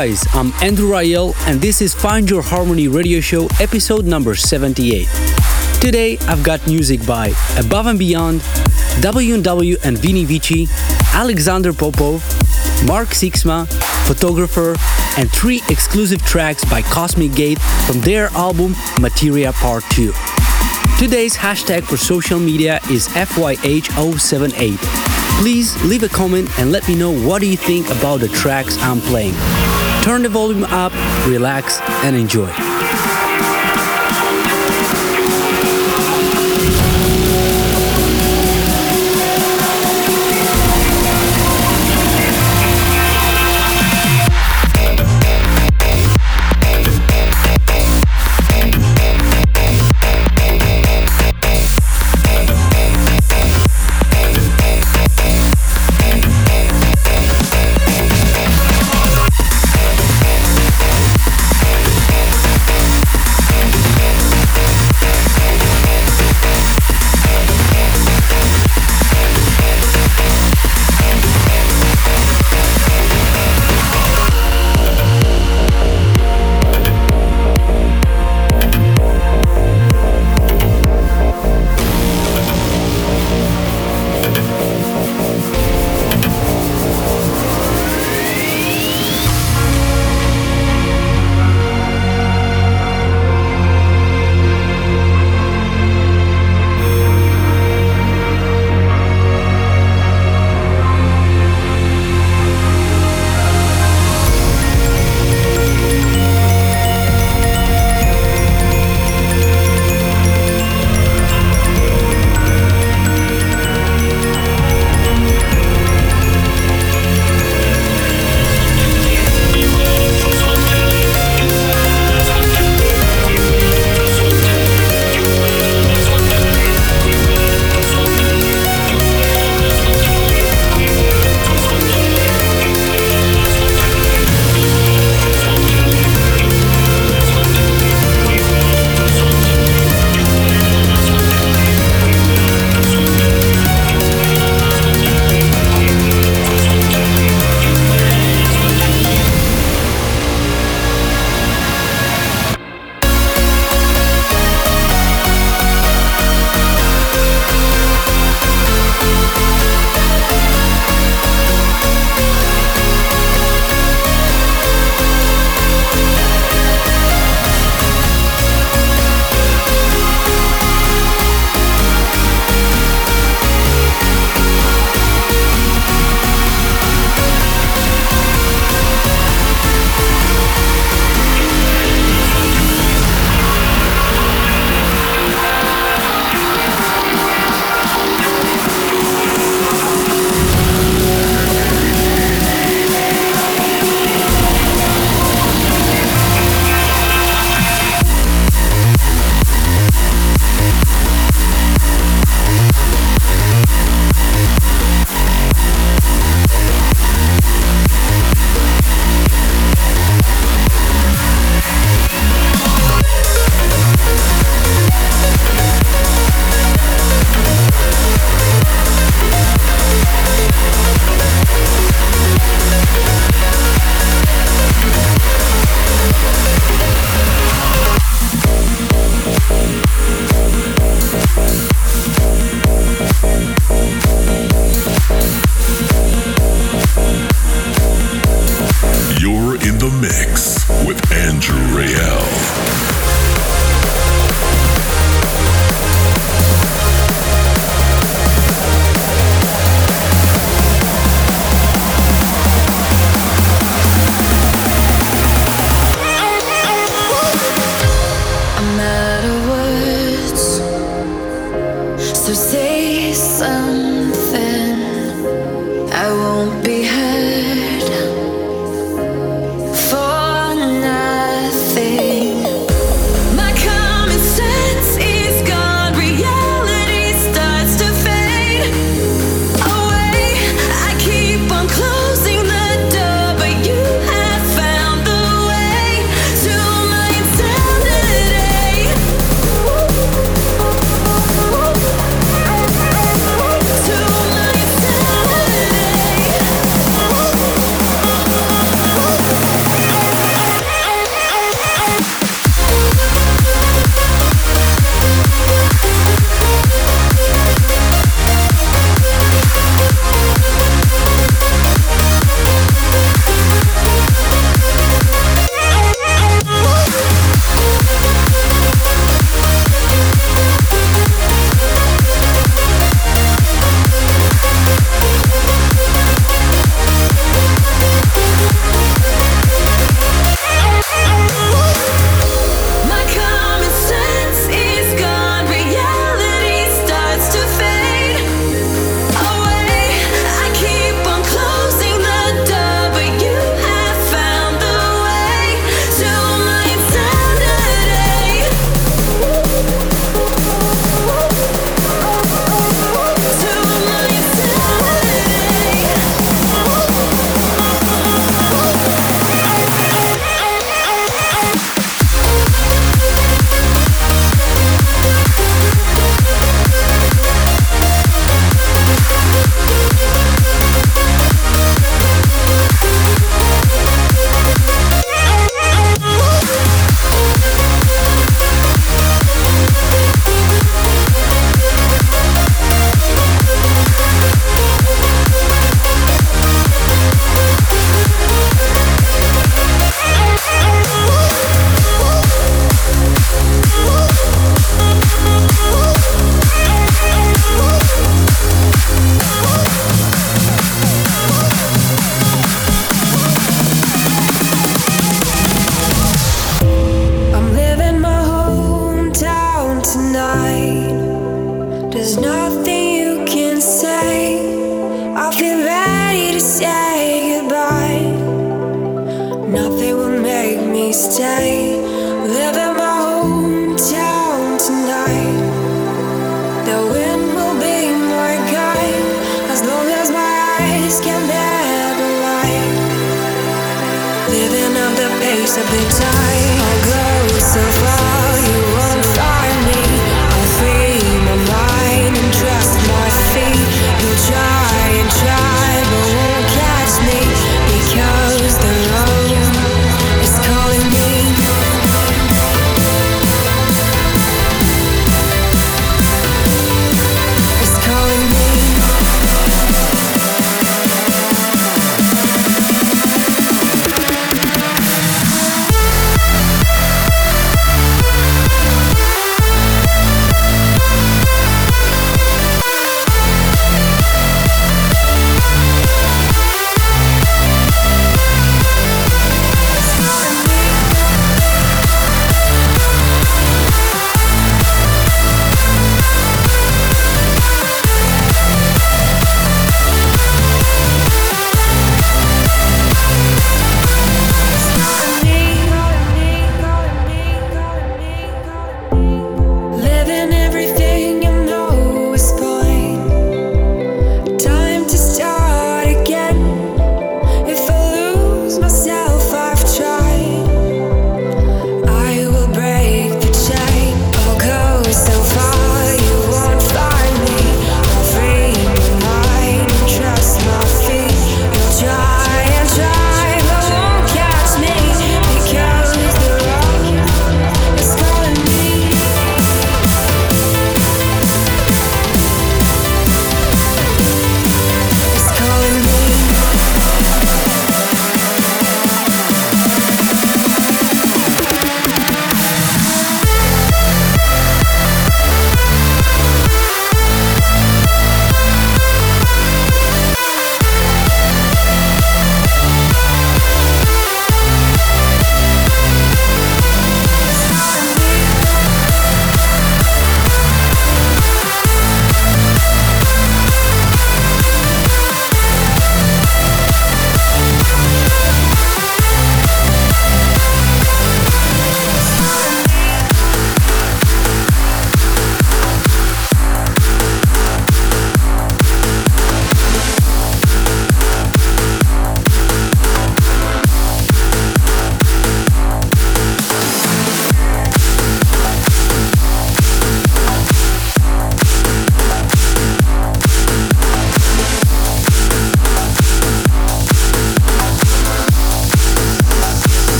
guys, I'm Andrew Rayel, and this is Find Your Harmony radio show episode number 78. Today I've got music by Above and Beyond, W&W and Vini Vici, Alexander Popov, Mark Sixma, Photographer, and three exclusive tracks by Cosmic Gate from their album Materia Part 2. Today's hashtag for social media is FYH078. Please leave a comment and let me know what do you think about the tracks I'm playing. Turn the volume up, relax, and enjoy.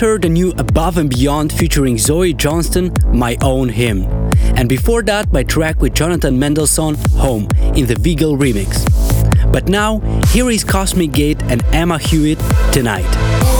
Heard the new Above and Beyond featuring Zoe Johnston, My Own Hymn. And before that, my track with Jonathan Mendelsohn, Home, in the Vigil remix. But now, here is Cosmic Gate and Emma Hewitt, Tonight.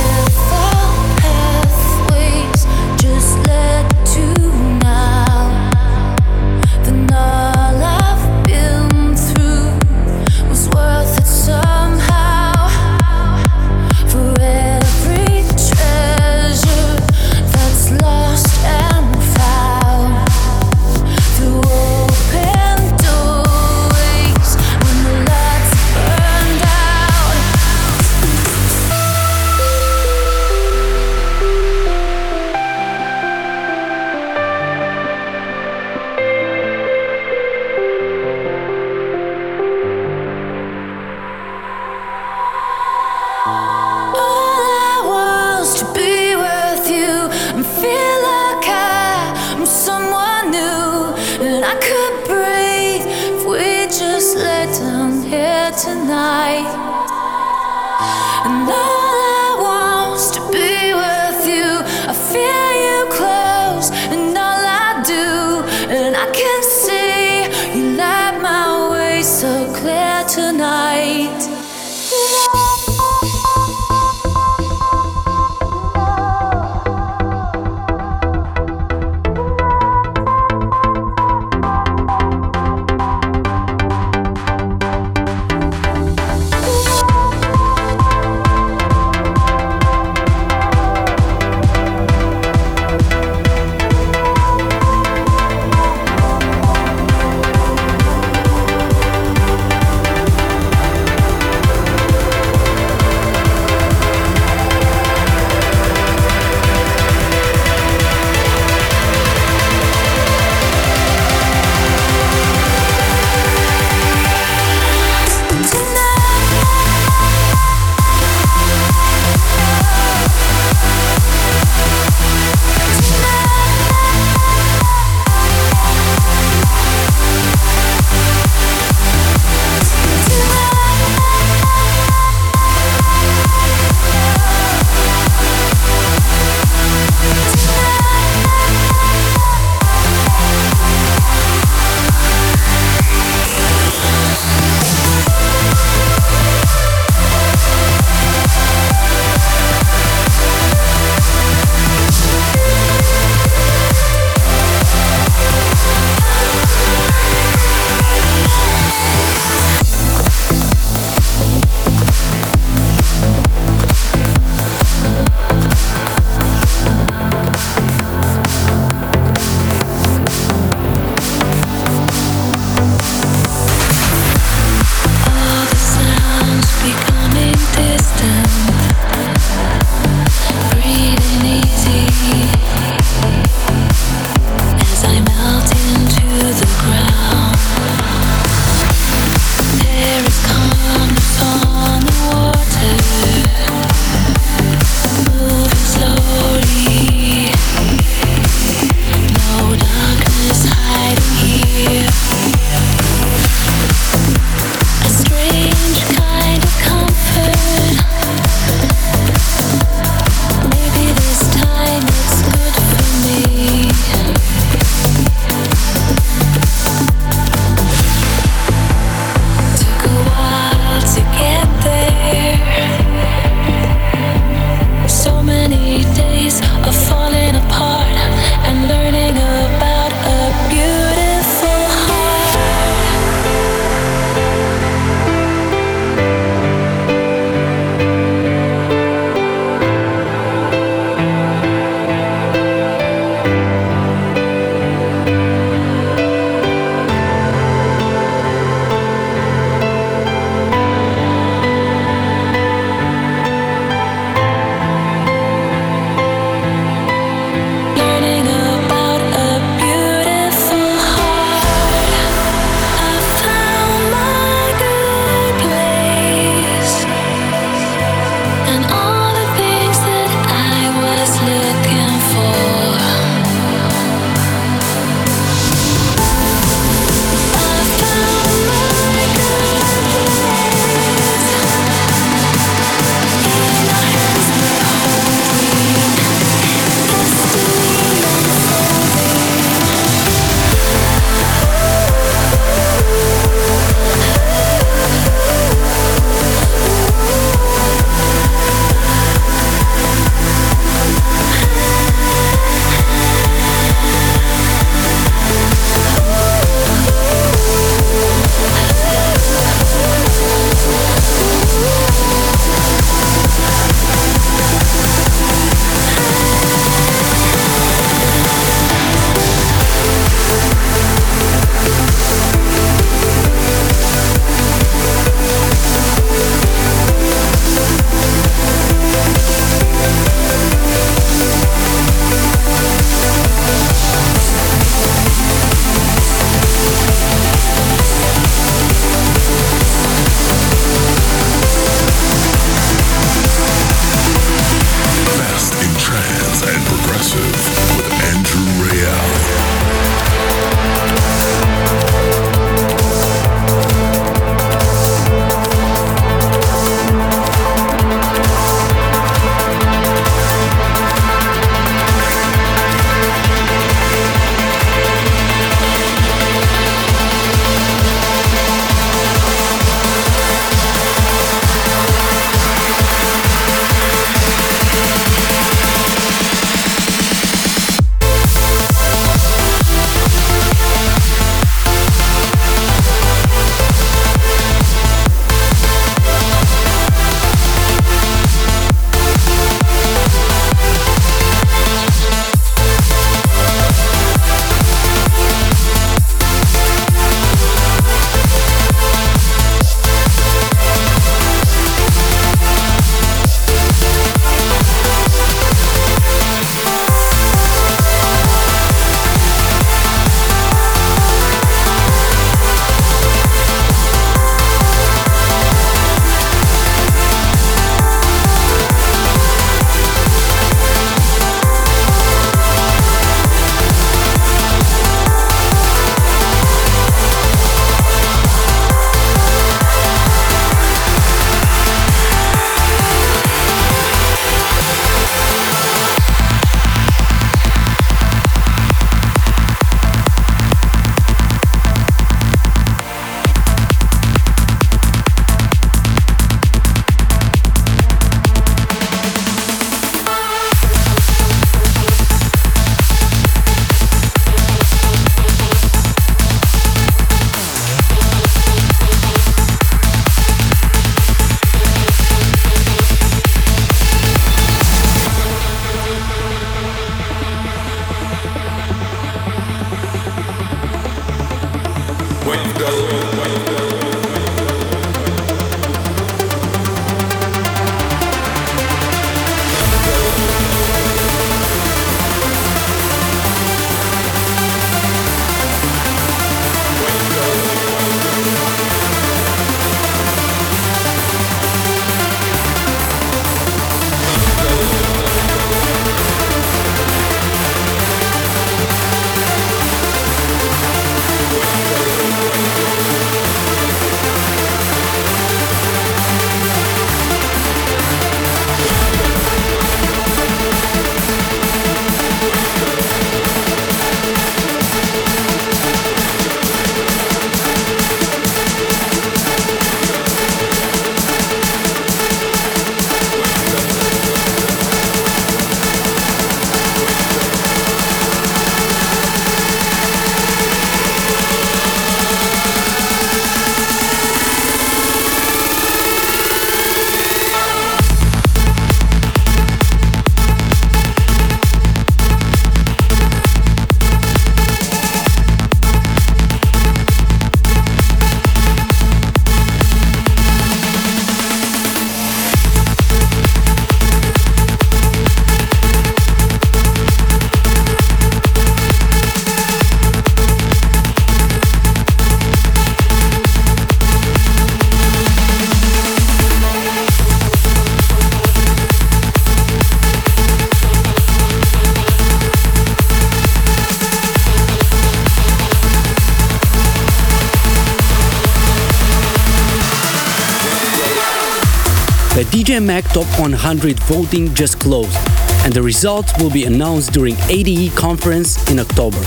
DJ Top 100 voting just closed, and the results will be announced during ADE conference in October.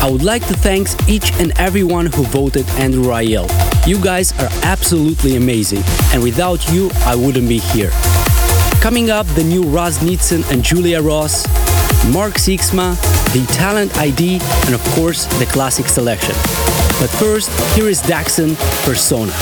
I would like to thank each and everyone who voted Andrew Rayel. You guys are absolutely amazing, and without you, I wouldn't be here. Coming up, the new Raz Nitzan and Julia Ross, Mark Sixma, the Talent ID, and of course, the classic selection. But first, here is Daxson Persona.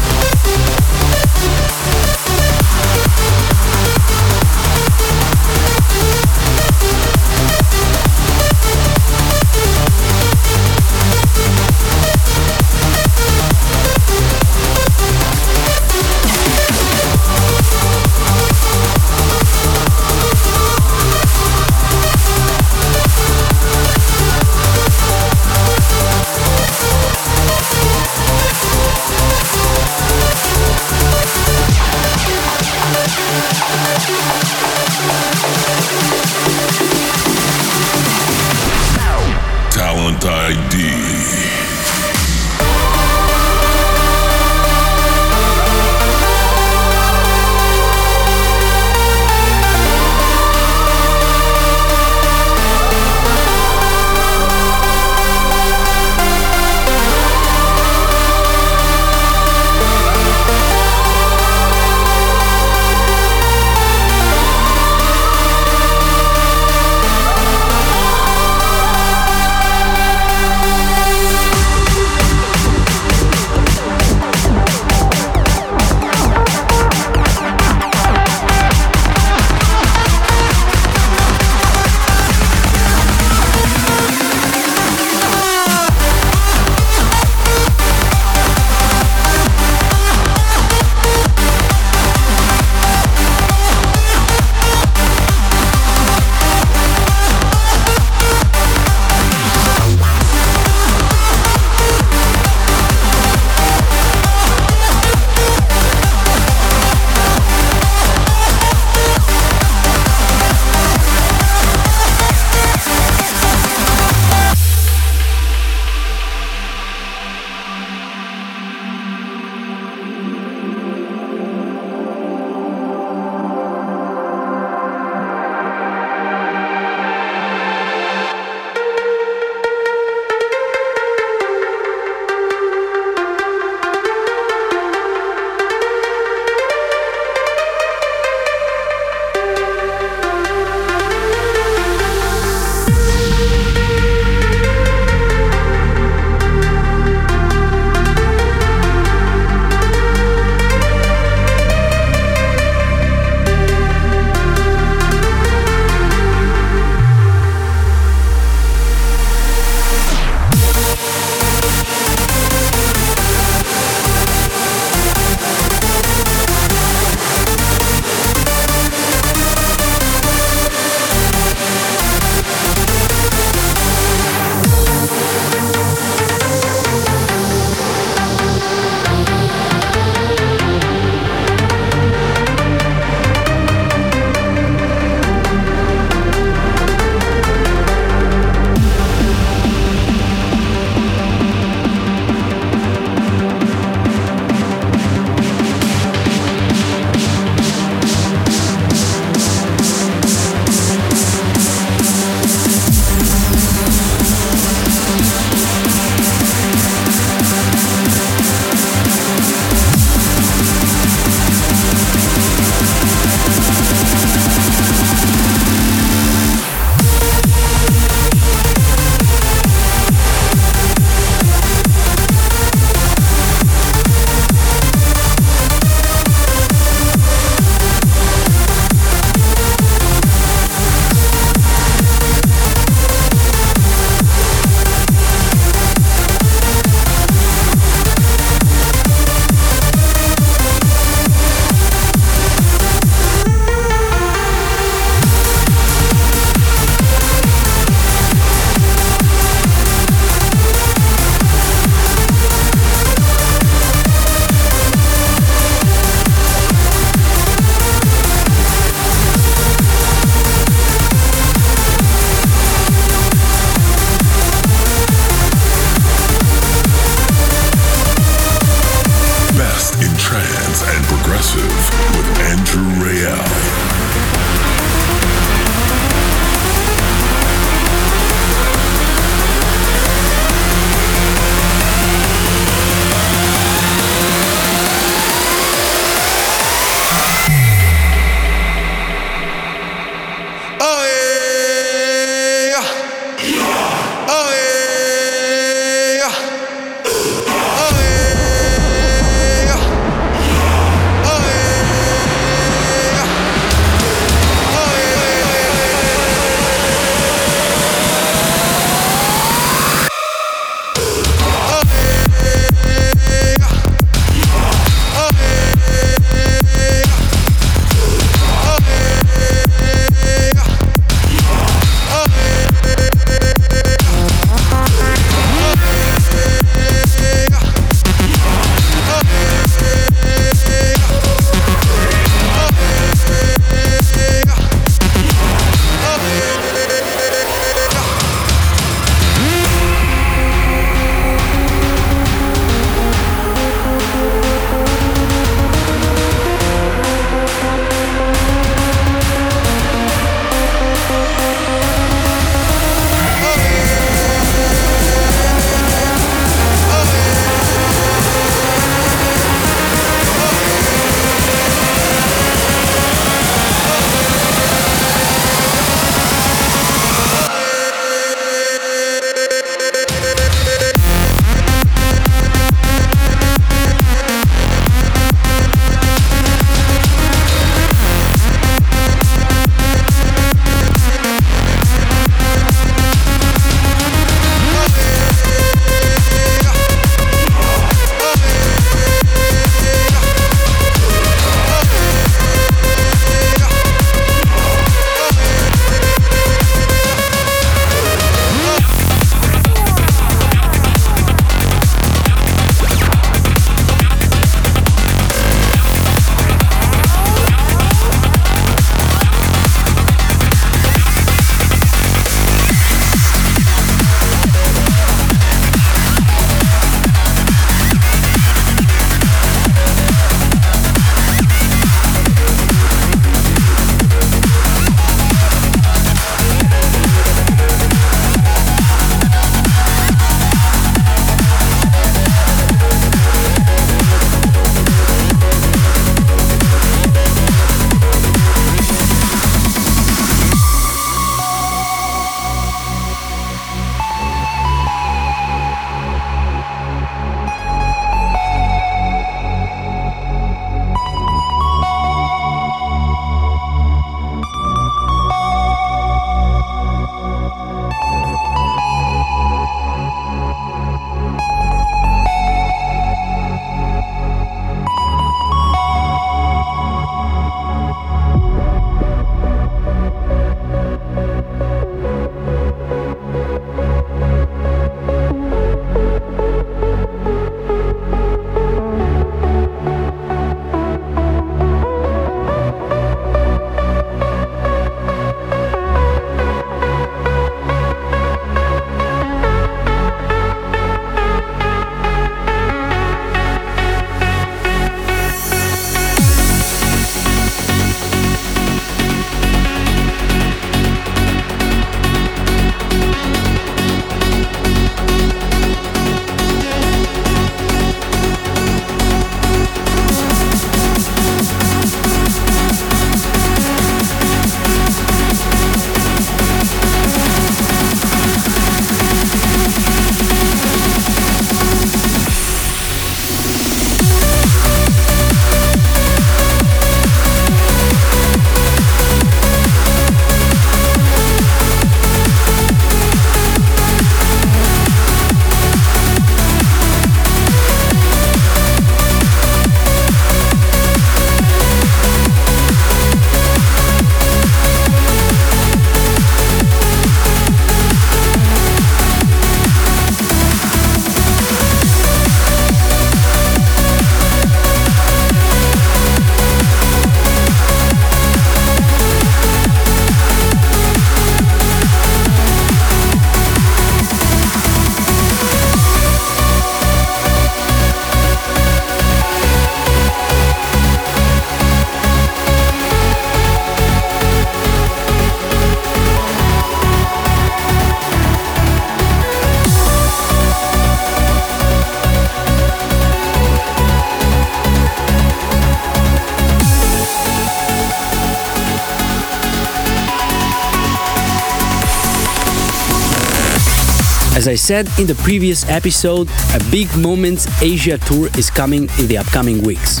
As I said in the previous episode, a Big Moments Asia tour is coming in the upcoming weeks.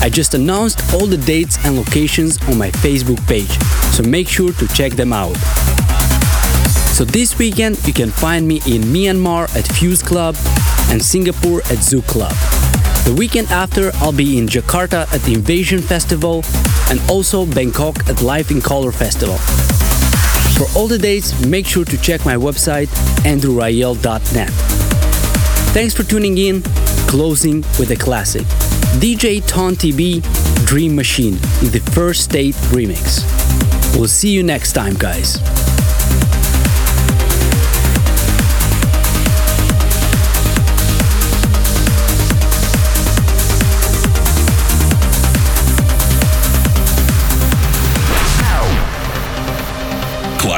I just announced all the dates and locations on my Facebook page, so make sure to check them out. So this weekend you can find me in Myanmar at Fuse Club and Singapore at Zoo Club. The weekend after I'll be in Jakarta at the Invasion Festival and also Bangkok at Life in Color Festival. For all the dates, make sure to check my website andrewrayel.net. Thanks for tuning in. Closing with a classic. DJ Ton TB Dream Machine in the First State remix. We'll see you next time, guys.